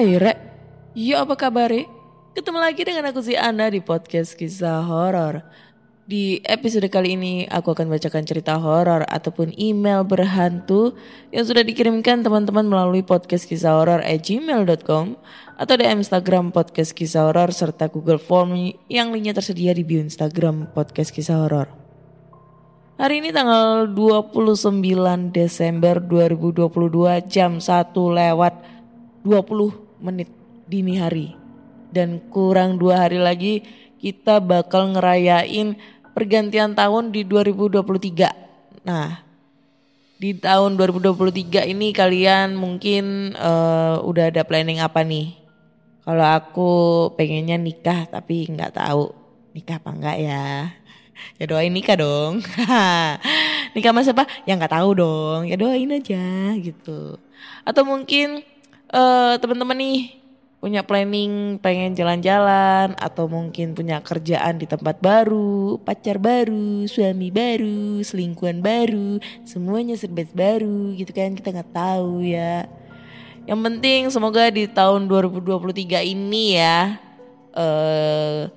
Hai Rek, yo apa kabar Ketemu lagi dengan aku si Ana di podcast kisah horor. Di episode kali ini aku akan bacakan cerita horor ataupun email berhantu yang sudah dikirimkan teman-teman melalui podcast kisah horor at gmail.com atau di Instagram podcast kisah horor serta Google Form yang linknya tersedia di bio Instagram podcast kisah horor. Hari ini tanggal 29 Desember 2022 jam 1 lewat 20 menit dini hari. Dan kurang dua hari lagi kita bakal ngerayain pergantian tahun di 2023. Nah di tahun 2023 ini kalian mungkin eh, udah ada planning apa nih? Kalau aku pengennya nikah tapi nggak tahu nikah apa enggak ya. Ya doain nikah dong. nikah sama siapa? Ya nggak tahu dong. Ya doain aja gitu. Atau mungkin eh teman-teman nih punya planning pengen jalan-jalan atau mungkin punya kerjaan di tempat baru, pacar baru, suami baru, selingkuhan baru, semuanya serba baru gitu kan kita nggak tahu ya. Yang penting semoga di tahun 2023 ini ya eh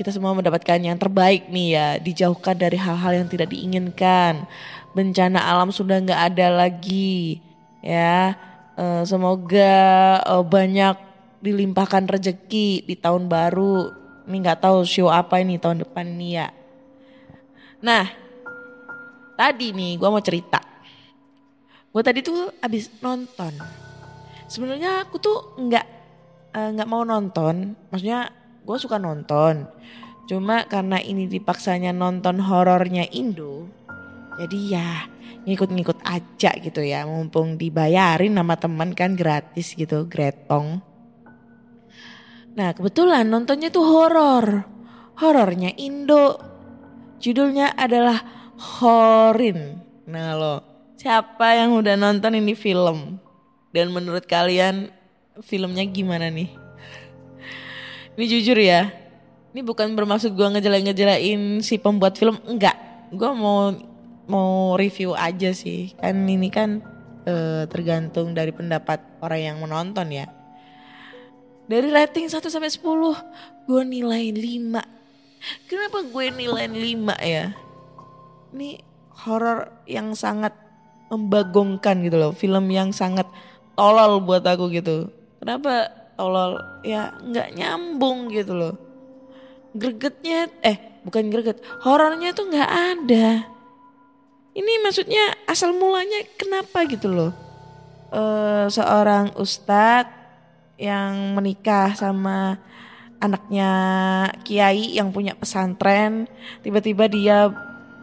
kita semua mendapatkan yang terbaik nih ya, dijauhkan dari hal-hal yang tidak diinginkan. Bencana alam sudah nggak ada lagi ya. Eh, semoga eh, banyak dilimpahkan rezeki di tahun baru. Ini nggak tahu show apa ini tahun depan nih ya. Nah, tadi nih gue mau cerita. Gue tadi tuh abis nonton. Sebenarnya aku tuh nggak eh, nggak mau nonton. Maksudnya gue suka nonton. Cuma karena ini dipaksanya nonton horornya Indo. Jadi ya ngikut-ngikut aja gitu ya. Mumpung dibayarin sama teman kan gratis gitu, gretong. Nah kebetulan nontonnya tuh horor. Horornya Indo. Judulnya adalah Horin. Nah lo, siapa yang udah nonton ini film? Dan menurut kalian filmnya gimana nih? Ini jujur ya, ini bukan bermaksud gue ngejela-ngejelain si pembuat film, enggak. Gue mau mau review aja sih, kan ini kan eh, tergantung dari pendapat orang yang menonton ya. Dari rating 1 sampai 10, gue nilai 5. Kenapa gue nilai 5 ya? Ini horor yang sangat membagongkan gitu loh, film yang sangat tolol buat aku gitu. Kenapa tolol? Ya nggak nyambung gitu loh. Gregetnya, eh bukan greget, horornya tuh nggak ada. Maksudnya asal mulanya kenapa gitu loh? Eh seorang ustadz yang menikah sama anaknya kiai yang punya pesantren, tiba-tiba dia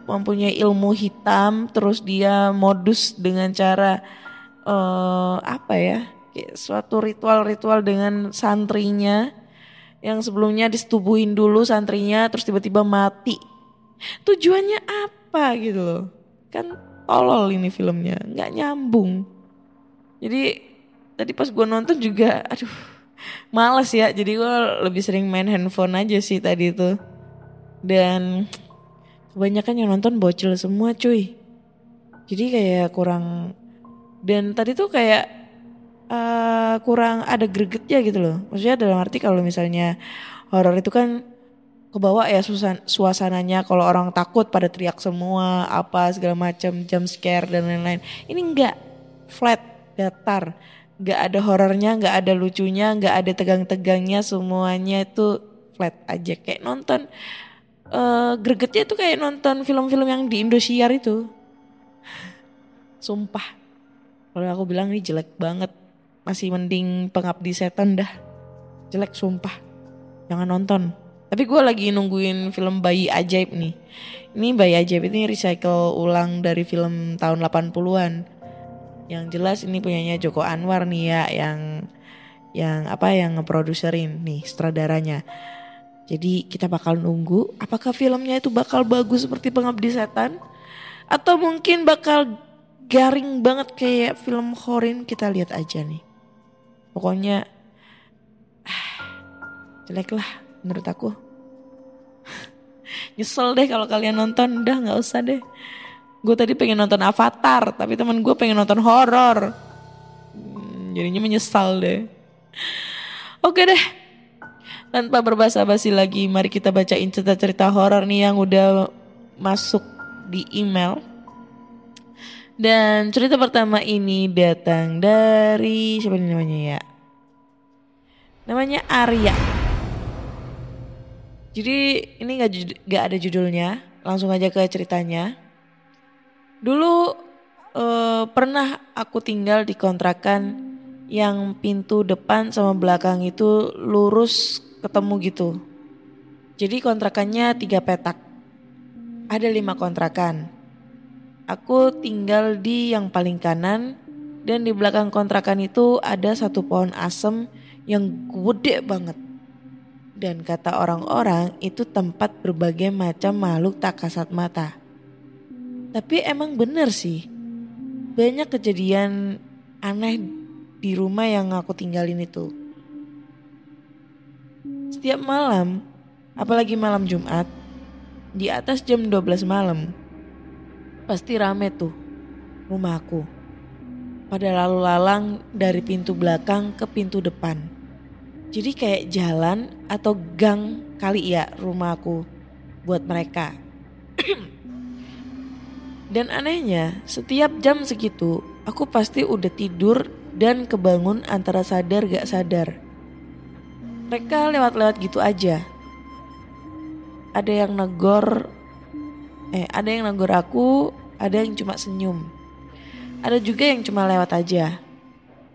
mempunyai ilmu hitam, terus dia modus dengan cara eh apa ya? Kayak suatu ritual-ritual dengan santrinya yang sebelumnya disetubuhin dulu santrinya terus tiba-tiba mati Tujuannya apa gitu loh. Kan tolol ini filmnya, nggak nyambung. Jadi tadi pas gue nonton juga, aduh males ya. Jadi gue lebih sering main handphone aja sih tadi itu. Dan kebanyakan yang nonton bocil semua cuy. Jadi kayak kurang dan tadi tuh kayak uh, kurang ada gregetnya gitu loh. Maksudnya dalam arti kalau misalnya horor itu kan kebawa ya suasan, suasananya kalau orang takut pada teriak semua apa segala macam jump scare dan lain-lain. Ini enggak flat datar nggak ada horornya nggak ada lucunya nggak ada tegang-tegangnya semuanya itu flat aja. Kayak nonton uh, gregetnya itu kayak nonton film-film yang di Indosiar itu. Sumpah. Kalau aku bilang ini jelek banget. Masih mending pengabdi setan dah. Jelek sumpah. Jangan nonton tapi gue lagi nungguin film bayi ajaib nih ini bayi ajaib ini recycle ulang dari film tahun 80-an yang jelas ini punyanya Joko Anwar nih ya yang yang apa yang ngeproduserin nih sutradaranya. Jadi kita bakal nunggu apakah filmnya itu bakal bagus seperti Pengabdi Setan atau mungkin bakal garing banget kayak film Horin kita lihat aja nih. Pokoknya jelek lah menurut aku. Nyesel deh kalau kalian nonton udah nggak usah deh. Gue tadi pengen nonton Avatar, tapi teman gue pengen nonton horor. Hmm, jadinya menyesal deh. Oke deh. Tanpa berbasa-basi lagi, mari kita bacain cerita-cerita horor nih yang udah masuk di email. Dan cerita pertama ini datang dari siapa ini namanya ya? Namanya Arya. Jadi ini gak, gak ada judulnya, langsung aja ke ceritanya. Dulu uh, pernah aku tinggal di kontrakan yang pintu depan sama belakang itu lurus ketemu gitu. Jadi kontrakannya tiga petak. Ada lima kontrakan. Aku tinggal di yang paling kanan dan di belakang kontrakan itu ada satu pohon asem yang gede banget. Dan kata orang-orang itu tempat berbagai macam makhluk tak kasat mata. Tapi emang bener sih, banyak kejadian aneh di rumah yang aku tinggalin itu. Setiap malam, apalagi malam Jumat, di atas jam 12 malam, pasti rame tuh rumahku. Pada lalu lalang dari pintu belakang ke pintu depan. Jadi kayak jalan atau gang kali ya rumahku buat mereka. Dan anehnya, setiap jam segitu, aku pasti udah tidur dan kebangun antara sadar gak sadar. Mereka lewat-lewat gitu aja. Ada yang negor, eh ada yang negor aku, ada yang cuma senyum. Ada juga yang cuma lewat aja.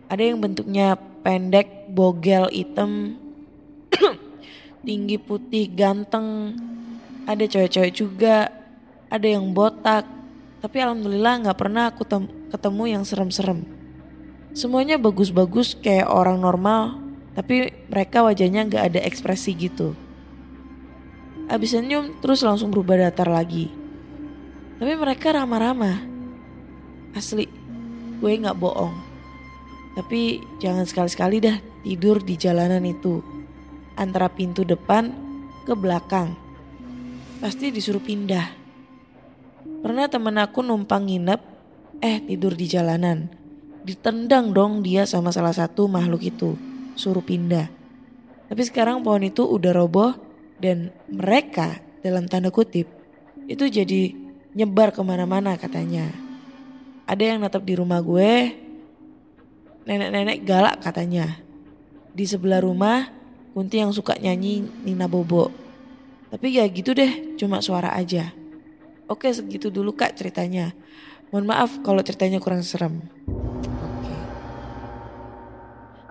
Ada yang bentuknya pendek, bogel, hitam, tinggi putih, ganteng. Ada cewek-cewek juga, ada yang botak, tapi alhamdulillah nggak pernah aku ketemu yang serem-serem. Semuanya bagus-bagus kayak orang normal, tapi mereka wajahnya nggak ada ekspresi gitu. Abis senyum terus langsung berubah datar lagi. Tapi mereka ramah-ramah. Asli, gue nggak bohong. Tapi jangan sekali-sekali dah tidur di jalanan itu. Antara pintu depan ke belakang. Pasti disuruh pindah. Pernah temen aku numpang nginep, eh tidur di jalanan. Ditendang dong dia sama salah satu makhluk itu, suruh pindah. Tapi sekarang pohon itu udah roboh dan mereka dalam tanda kutip itu jadi nyebar ke mana-mana katanya. Ada yang natap di rumah gue, nenek-nenek galak katanya. Di sebelah rumah, Kunti yang suka nyanyi Nina Bobo. Tapi ya gitu deh, cuma suara aja. Oke segitu dulu kak ceritanya. Mohon maaf kalau ceritanya kurang serem. Oke.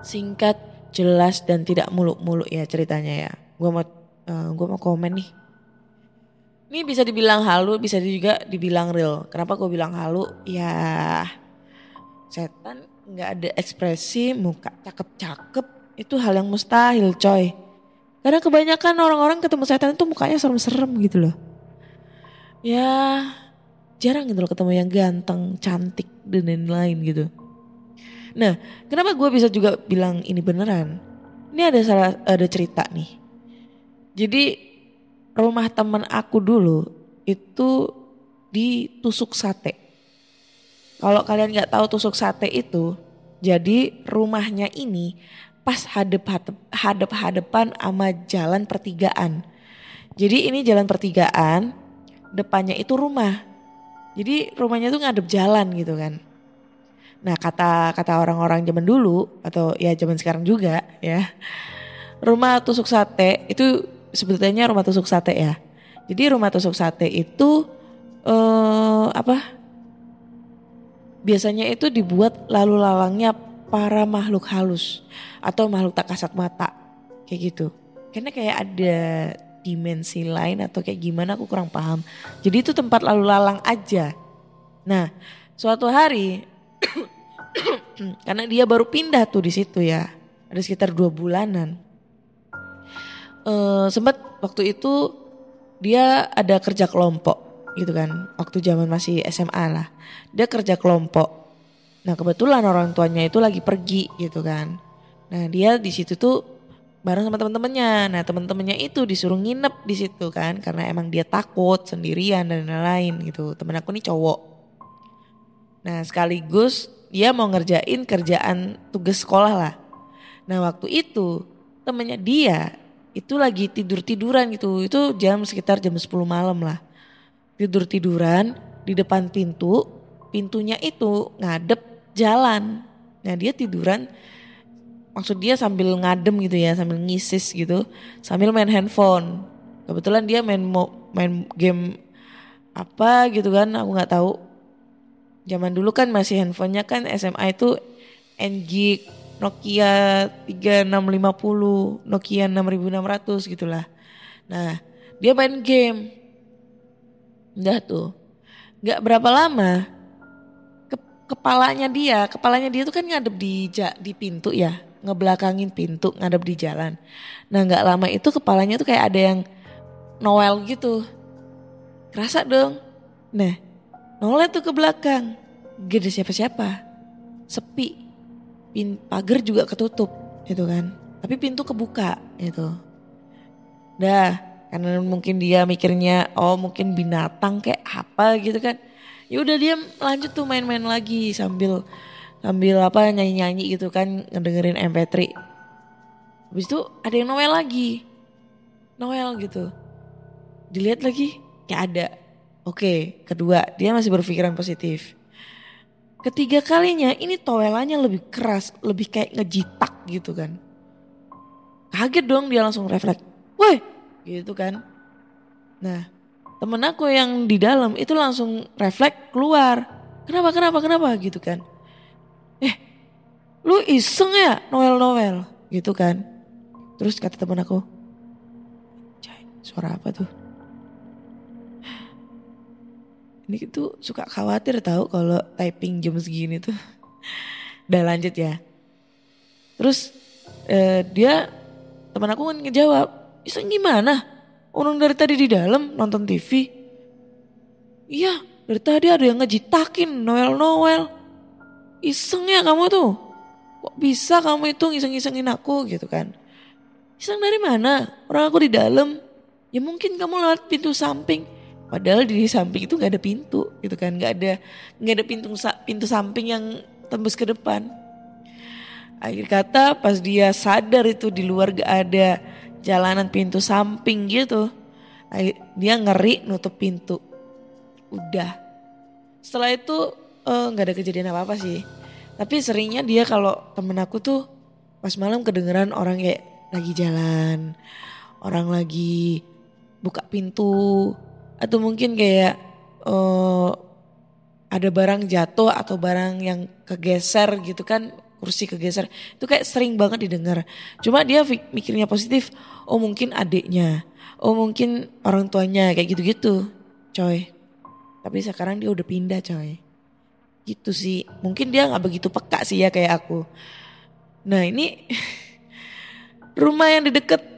Singkat, jelas dan tidak muluk-muluk ya ceritanya ya. Gue mau uh, gua mau komen nih. Ini bisa dibilang halu, bisa juga dibilang real. Kenapa gue bilang halu? Ya setan nggak ada ekspresi, muka cakep-cakep itu hal yang mustahil coy. Karena kebanyakan orang-orang ketemu setan itu mukanya serem-serem gitu loh. ya jarang gitu loh ketemu yang ganteng, cantik dan lain-lain gitu. Nah, kenapa gue bisa juga bilang ini beneran? Ini ada salah ada cerita nih. Jadi rumah teman aku dulu itu ditusuk sate. Kalau kalian nggak tahu tusuk sate itu, jadi rumahnya ini pas hadap hadap hadapan sama jalan pertigaan. Jadi ini jalan pertigaan, depannya itu rumah. Jadi rumahnya tuh ngadep jalan gitu kan. Nah kata kata orang-orang zaman dulu atau ya zaman sekarang juga ya, rumah tusuk sate itu sebetulnya rumah tusuk sate ya. Jadi rumah tusuk sate itu eh apa? Biasanya itu dibuat lalu lalangnya para makhluk halus atau makhluk tak kasat mata kayak gitu. Karena kayak ada dimensi lain atau kayak gimana aku kurang paham. Jadi itu tempat lalu lalang aja. Nah, suatu hari karena dia baru pindah tuh di situ ya, ada sekitar dua bulanan. Uh, sempat waktu itu dia ada kerja kelompok gitu kan, waktu zaman masih SMA lah. Dia kerja kelompok. Nah kebetulan orang tuanya itu lagi pergi gitu kan. Nah dia di situ tuh bareng sama teman-temannya. Nah teman-temannya itu disuruh nginep di situ kan karena emang dia takut sendirian dan lain-lain gitu. Temen aku nih cowok. Nah sekaligus dia mau ngerjain kerjaan tugas sekolah lah. Nah waktu itu temennya dia itu lagi tidur-tiduran gitu. Itu jam sekitar jam 10 malam lah. Tidur-tiduran di depan pintu. Pintunya itu ngadep jalan. Nah dia tiduran maksud dia sambil ngadem gitu ya, sambil ngisis gitu, sambil main handphone. Kebetulan dia main main game apa gitu kan, aku nggak tahu. Zaman dulu kan masih handphonenya kan SMA itu NG Nokia 3650, Nokia 6600 gitulah. Nah, dia main game. Udah tuh. Gak berapa lama ke, kepalanya dia, kepalanya dia tuh kan ngadep di di pintu ya ngebelakangin pintu ngadep di jalan. Nah nggak lama itu kepalanya tuh kayak ada yang Noel gitu. Kerasa dong. Nah Noel tuh ke belakang. Gak ada siapa-siapa. Sepi. Pin, pagar juga ketutup gitu kan. Tapi pintu kebuka gitu. Dah karena mungkin dia mikirnya oh mungkin binatang kayak apa gitu kan. Ya udah dia lanjut tuh main-main lagi sambil sambil apa nyanyi-nyanyi gitu kan ngedengerin MP3. Habis itu ada yang Noel lagi. Noel gitu. Dilihat lagi kayak ada. Oke, kedua dia masih berpikiran positif. Ketiga kalinya ini toelannya lebih keras, lebih kayak ngejitak gitu kan. Kaget dong dia langsung refleks. Woi, gitu kan. Nah, temen aku yang di dalam itu langsung refleks keluar. Kenapa, kenapa, kenapa gitu kan eh lu iseng ya Noel-Noel gitu kan. Terus kata temen aku, suara apa tuh? Ini tuh suka khawatir tahu kalau typing jam segini tuh. Udah lanjut ya. Terus eh, dia teman aku kan ngejawab, iseng gimana? Orang dari tadi di dalam nonton TV. Iya, dari tadi ada yang ngejitakin Noel-Noel iseng ya kamu tuh. Kok bisa kamu itu ngiseng-ngisengin aku gitu kan. Iseng dari mana? Orang aku di dalam. Ya mungkin kamu lewat pintu samping. Padahal di samping itu gak ada pintu gitu kan. Gak ada gak ada pintu pintu samping yang tembus ke depan. Akhir kata pas dia sadar itu di luar gak ada jalanan pintu samping gitu. Dia ngeri nutup pintu. Udah. Setelah itu Eh, nggak uh, ada kejadian apa apa sih tapi seringnya dia kalau temen aku tuh pas malam kedengeran orang kayak lagi jalan orang lagi buka pintu atau mungkin kayak uh, ada barang jatuh atau barang yang kegeser gitu kan kursi kegeser. Itu kayak sering banget didengar. Cuma dia mikirnya positif oh mungkin adiknya oh mungkin orang tuanya kayak gitu-gitu coy. Tapi sekarang dia udah pindah coy. Gitu sih. Mungkin dia nggak begitu peka sih ya kayak aku. Nah ini rumah yang di deket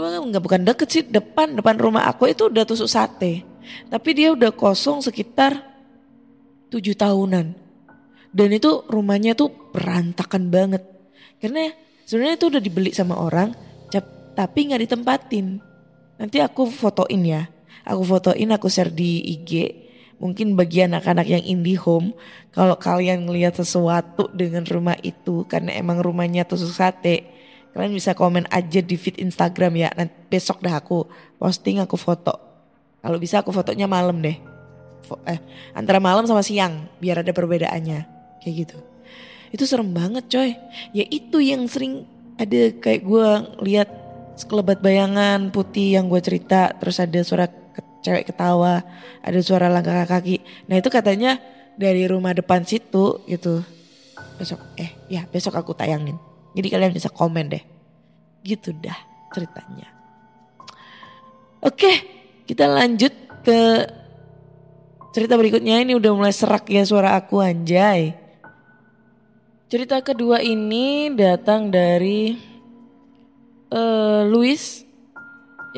nggak bukan deket sih depan depan rumah aku itu udah tusuk sate. Tapi dia udah kosong sekitar tujuh tahunan. Dan itu rumahnya tuh berantakan banget. Karena sebenarnya itu udah dibeli sama orang, tapi nggak ditempatin. Nanti aku fotoin ya. Aku fotoin, aku share di IG. Mungkin bagi anak-anak yang indie home, kalau kalian ngelihat sesuatu dengan rumah itu, karena emang rumahnya tusuk sate, kalian bisa komen aja di feed Instagram ya. Nanti besok dah aku posting, aku foto. Kalau bisa aku fotonya malam deh. Eh, antara malam sama siang, biar ada perbedaannya. Kayak gitu. Itu serem banget coy. Ya itu yang sering ada kayak gue lihat sekelebat bayangan putih yang gue cerita. Terus ada suara ke- cewek ketawa, ada suara langkah kaki. Nah itu katanya dari rumah depan situ gitu. Besok, eh ya besok aku tayangin. Jadi kalian bisa komen deh. Gitu dah ceritanya. Oke, kita lanjut ke cerita berikutnya. Ini udah mulai serak ya suara aku anjay. Cerita kedua ini datang dari eh Louis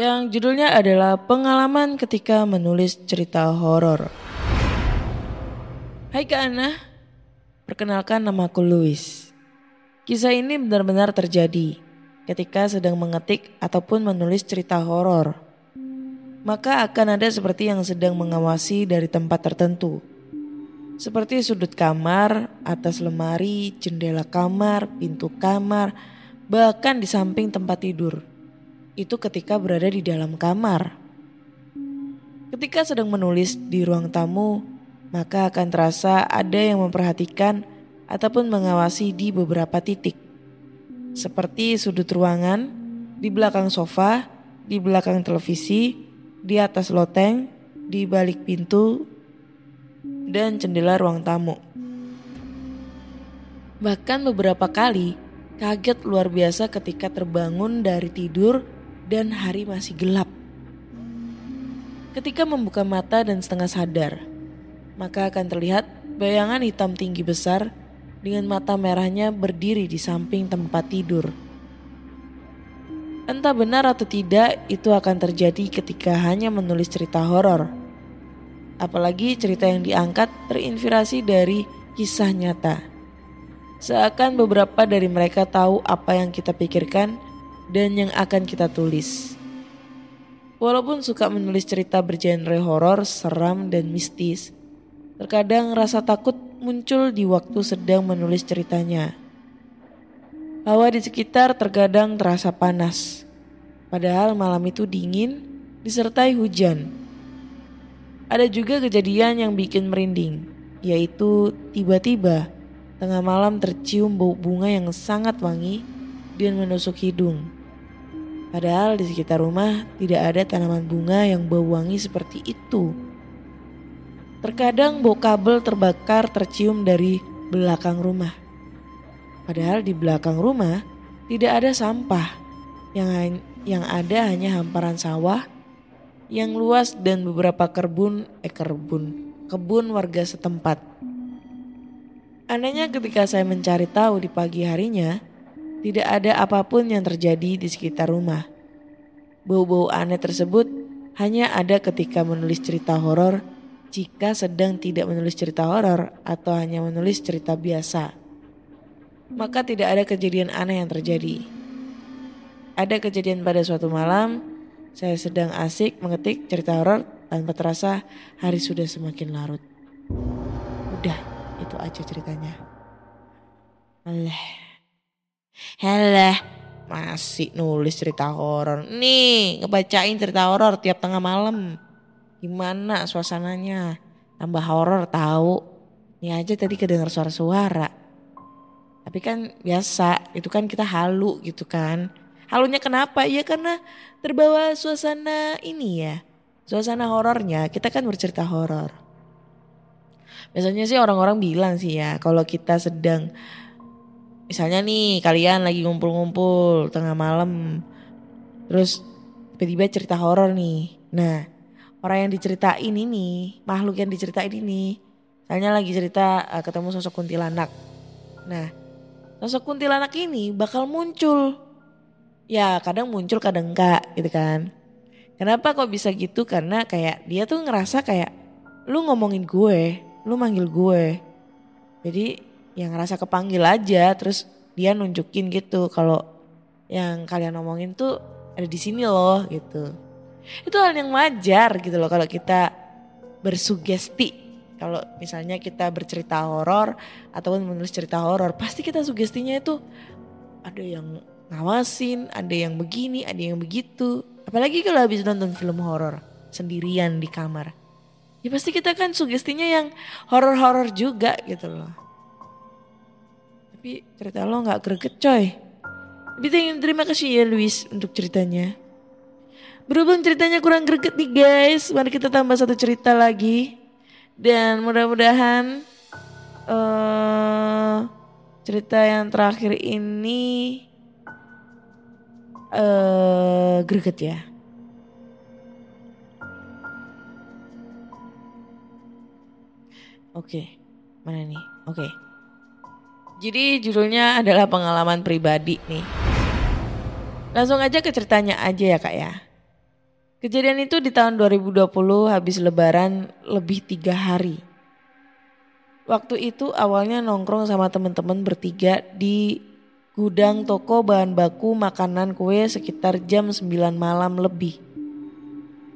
yang judulnya adalah pengalaman ketika menulis cerita horor. Hai Kak Ana, perkenalkan namaku Louis. Kisah ini benar-benar terjadi ketika sedang mengetik ataupun menulis cerita horor. Maka akan ada seperti yang sedang mengawasi dari tempat tertentu. Seperti sudut kamar, atas lemari, jendela kamar, pintu kamar, bahkan di samping tempat tidur. Itu ketika berada di dalam kamar. Ketika sedang menulis di ruang tamu, maka akan terasa ada yang memperhatikan ataupun mengawasi di beberapa titik. Seperti sudut ruangan, di belakang sofa, di belakang televisi, di atas loteng, di balik pintu, dan jendela ruang tamu. Bahkan beberapa kali kaget luar biasa ketika terbangun dari tidur dan hari masih gelap. Ketika membuka mata dan setengah sadar, maka akan terlihat bayangan hitam tinggi besar dengan mata merahnya berdiri di samping tempat tidur. Entah benar atau tidak, itu akan terjadi ketika hanya menulis cerita horor. Apalagi cerita yang diangkat terinspirasi dari kisah nyata. Seakan beberapa dari mereka tahu apa yang kita pikirkan dan yang akan kita tulis. Walaupun suka menulis cerita bergenre horor, seram, dan mistis, terkadang rasa takut muncul di waktu sedang menulis ceritanya. Hawa di sekitar terkadang terasa panas, padahal malam itu dingin disertai hujan. Ada juga kejadian yang bikin merinding, yaitu tiba-tiba tengah malam tercium bau bunga yang sangat wangi dan menusuk hidung. Padahal di sekitar rumah tidak ada tanaman bunga yang bau wangi seperti itu. Terkadang bau kabel terbakar tercium dari belakang rumah. Padahal di belakang rumah tidak ada sampah. Yang yang ada hanya hamparan sawah yang luas dan beberapa kebun eh kebun kebun warga setempat. Anehnya ketika saya mencari tahu di pagi harinya, tidak ada apa pun yang terjadi di sekitar rumah. Bau-bau aneh tersebut hanya ada ketika menulis cerita horor jika sedang tidak menulis cerita horor atau hanya menulis cerita biasa. Maka tidak ada kejadian aneh yang terjadi. Ada kejadian pada suatu malam, saya sedang asik mengetik cerita horor tanpa terasa hari sudah semakin larut. Udah, itu aja ceritanya. Alah. Helah, masih nulis cerita horor. Nih, ngebacain cerita horor tiap tengah malam. Gimana suasananya? Tambah horor tahu. Ini aja tadi kedengar suara-suara. Tapi kan biasa, itu kan kita halu gitu kan. Halunya kenapa? Ya karena terbawa suasana ini ya. Suasana horornya, kita kan bercerita horor. Biasanya sih orang-orang bilang sih ya, kalau kita sedang misalnya nih kalian lagi ngumpul-ngumpul tengah malam terus tiba-tiba cerita horor nih nah orang yang diceritain ini makhluk yang diceritain ini misalnya lagi cerita uh, ketemu sosok kuntilanak nah sosok kuntilanak ini bakal muncul ya kadang muncul kadang enggak gitu kan Kenapa kok bisa gitu? Karena kayak dia tuh ngerasa kayak lu ngomongin gue, lu manggil gue. Jadi yang ngerasa kepanggil aja terus dia nunjukin gitu kalau yang kalian ngomongin tuh ada di sini loh gitu. Itu hal yang wajar gitu loh kalau kita bersugesti. Kalau misalnya kita bercerita horor ataupun menulis cerita horor, pasti kita sugestinya itu ada yang ngawasin, ada yang begini, ada yang begitu. Apalagi kalau habis nonton film horor sendirian di kamar. Ya pasti kita kan sugestinya yang horor-horor juga gitu loh. Tapi cerita lo nggak greget coy. Tapi terima kasih ya Luis untuk ceritanya. Berhubung ceritanya kurang greget nih guys, mari kita tambah satu cerita lagi. Dan mudah-mudahan uh, cerita yang terakhir ini uh, greget ya. Oke, mana nih? Oke. Jadi judulnya adalah pengalaman pribadi nih. Langsung aja ke ceritanya aja ya kak ya. Kejadian itu di tahun 2020 habis lebaran lebih tiga hari. Waktu itu awalnya nongkrong sama temen-temen bertiga di gudang toko bahan baku makanan kue sekitar jam 9 malam lebih.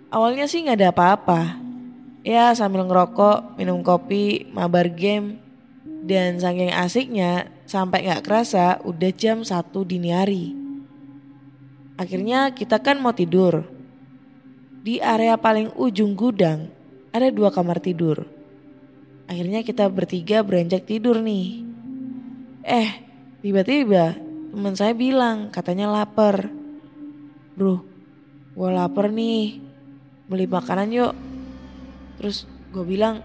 Awalnya sih nggak ada apa-apa. Ya sambil ngerokok, minum kopi, mabar game. Dan saking asiknya sampai nggak kerasa udah jam 1 dini hari. Akhirnya kita kan mau tidur. Di area paling ujung gudang ada dua kamar tidur. Akhirnya kita bertiga beranjak tidur nih. Eh, tiba-tiba teman saya bilang katanya lapar. Bro, gue lapar nih. Beli makanan yuk. Terus gue bilang,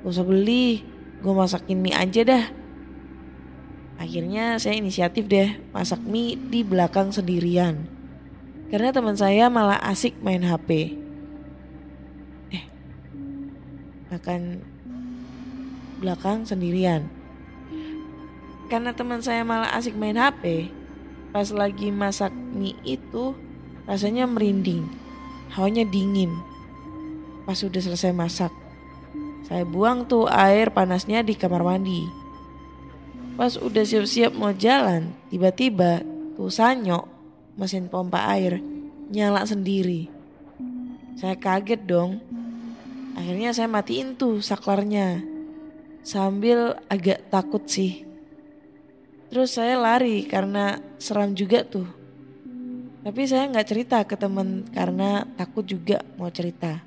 gak usah beli. Gue masakin mie aja dah. Akhirnya saya inisiatif deh masak mie di belakang sendirian. Karena teman saya malah asik main HP. Eh, makan belakang sendirian. Karena teman saya malah asik main HP, pas lagi masak mie itu rasanya merinding, hawanya dingin. Pas sudah selesai masak, saya buang tuh air panasnya di kamar mandi. Pas udah siap-siap mau jalan, tiba-tiba tuh sanyok mesin pompa air nyala sendiri. Saya kaget dong. Akhirnya saya matiin tuh saklarnya. Sambil agak takut sih. Terus saya lari karena seram juga tuh. Tapi saya nggak cerita ke temen karena takut juga mau cerita.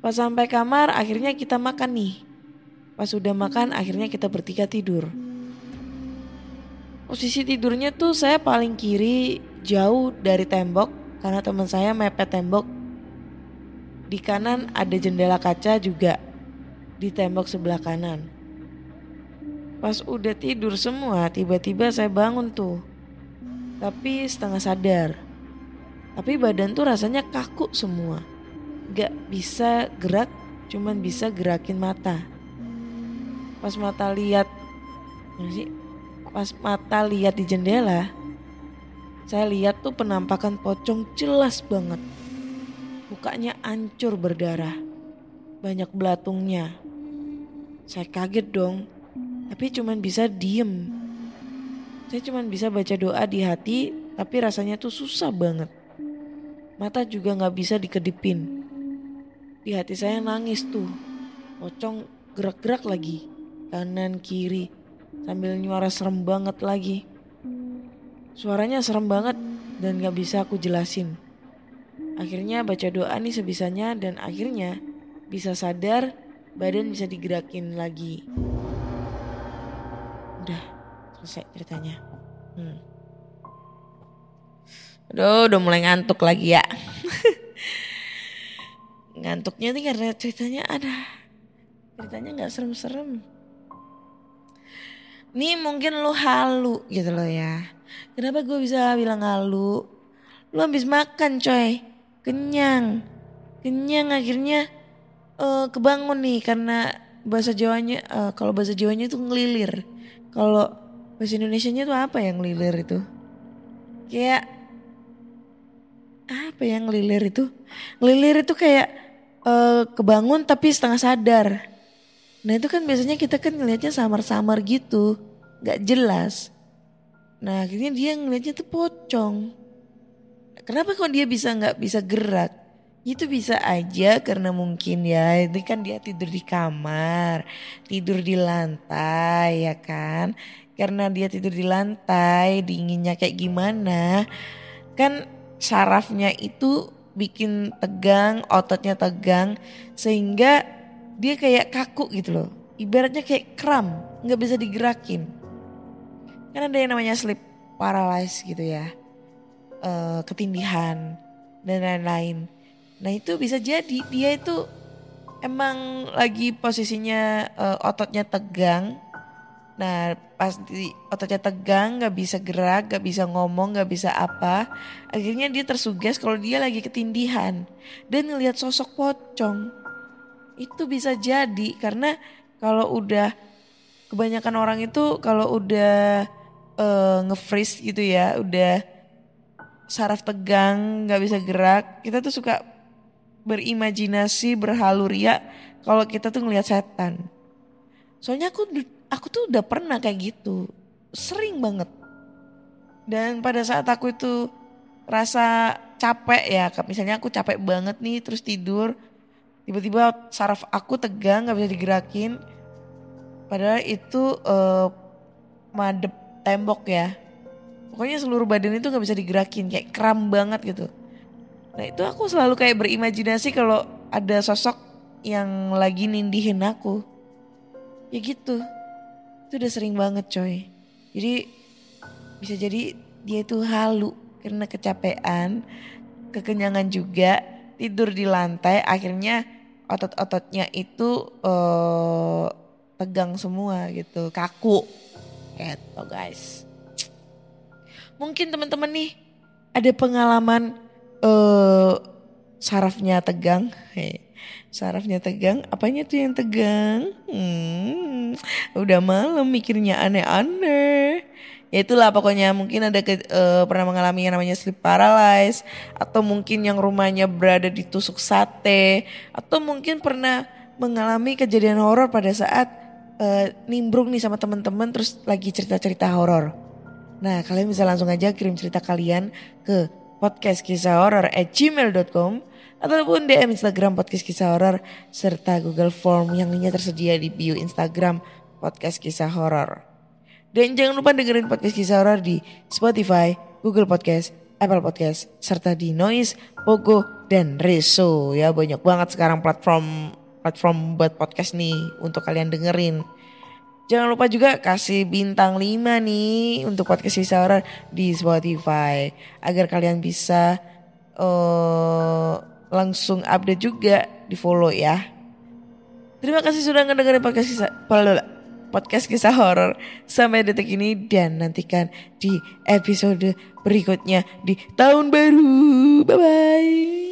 Pas sampai kamar akhirnya kita makan nih. Pas udah makan akhirnya kita bertiga tidur. Posisi tidurnya tuh saya paling kiri jauh dari tembok karena teman saya mepet tembok. Di kanan ada jendela kaca juga di tembok sebelah kanan. Pas udah tidur semua tiba-tiba saya bangun tuh. Tapi setengah sadar. Tapi badan tuh rasanya kaku semua. Gak bisa gerak cuman bisa gerakin mata. Pas mata lihat, sih? Pas mata lihat di jendela, saya lihat tuh penampakan pocong jelas banget. Mukanya hancur berdarah. Banyak belatungnya. Saya kaget dong, tapi cuman bisa diem. Saya cuman bisa baca doa di hati, tapi rasanya tuh susah banget. Mata juga gak bisa dikedipin. Di hati saya nangis tuh. Pocong gerak-gerak lagi. Kanan kiri sambil nyuara serem banget lagi. Suaranya serem banget dan gak bisa aku jelasin. Akhirnya baca doa nih sebisanya dan akhirnya bisa sadar badan bisa digerakin lagi. Udah selesai ceritanya. Hmm. Aduh udah mulai ngantuk lagi ya. Ngantuknya nih karena ceritanya ada. Ceritanya gak serem-serem. Nih mungkin lu halu gitu loh ya. Kenapa gue bisa bilang halu? Lu habis makan coy. Kenyang. Kenyang akhirnya uh, kebangun nih karena bahasa Jawanya uh, kalau bahasa Jawanya itu ngelilir. Kalau bahasa Indonesianya tuh apa yang ngelilir itu? Kayak apa yang ngelilir itu? Ngelilir itu kayak eh, kebangun tapi setengah sadar. Nah itu kan biasanya kita kan ngelihatnya samar-samar gitu, nggak jelas. Nah akhirnya dia ngelihatnya tuh pocong. Kenapa kok dia bisa nggak bisa gerak? Itu bisa aja karena mungkin ya ini kan dia tidur di kamar, tidur di lantai ya kan. Karena dia tidur di lantai, dinginnya kayak gimana? Kan sarafnya itu bikin tegang, ototnya tegang sehingga dia kayak kaku gitu loh. Ibaratnya kayak kram, nggak bisa digerakin. Kan ada yang namanya sleep paralysis gitu ya. eh, ketindihan dan lain-lain. Nah itu bisa jadi dia itu emang lagi posisinya eh, ototnya tegang. Nah pas di ototnya tegang nggak bisa gerak, nggak bisa ngomong, nggak bisa apa. Akhirnya dia tersuges kalau dia lagi ketindihan dan ngelihat sosok pocong. Itu bisa jadi karena kalau udah kebanyakan orang itu kalau udah eh, nge-freeze gitu ya, udah saraf tegang, nggak bisa gerak, kita tuh suka berimajinasi, berhaluria kalau kita tuh ngelihat setan. Soalnya aku aku tuh udah pernah kayak gitu, sering banget. Dan pada saat aku itu rasa capek ya, misalnya aku capek banget nih terus tidur, tiba-tiba saraf aku tegang nggak bisa digerakin. Padahal itu eh, madep tembok ya. Pokoknya seluruh badan itu nggak bisa digerakin, kayak kram banget gitu. Nah itu aku selalu kayak berimajinasi kalau ada sosok yang lagi nindihin aku. Ya gitu. Itu udah sering banget coy. Jadi bisa jadi dia itu halu karena kecapean, kekenyangan juga, tidur di lantai akhirnya otot-ototnya itu eh, tegang semua gitu, kaku. Gitu guys. Mungkin teman-teman nih ada pengalaman eh sarafnya tegang. Hei, sarafnya tegang, apanya tuh yang tegang? Hmm, udah malam mikirnya aneh-aneh. Ya itulah pokoknya mungkin ada ke, eh, pernah mengalami yang namanya sleep paralysis atau mungkin yang rumahnya berada di tusuk sate atau mungkin pernah mengalami kejadian horor pada saat eh, nimbrung nih sama teman-teman terus lagi cerita-cerita horor. Nah kalian bisa langsung aja kirim cerita kalian ke podcast kisah horor at gmail.com ataupun DM Instagram podcast kisah horor serta Google Form yang lainnya tersedia di bio Instagram podcast kisah horor. Dan jangan lupa dengerin podcast kisah horor di Spotify, Google Podcast, Apple Podcast, serta di Noise, Pogo, dan Reso. Ya banyak banget sekarang platform platform buat podcast nih untuk kalian dengerin. Jangan lupa juga kasih bintang 5 nih untuk podcast horor di Spotify agar kalian bisa eh langsung update juga di follow ya. Terima kasih sudah ngedengerin podcast kisah podcast kisah horor sampai detik ini dan nantikan di episode berikutnya di tahun baru. Bye bye.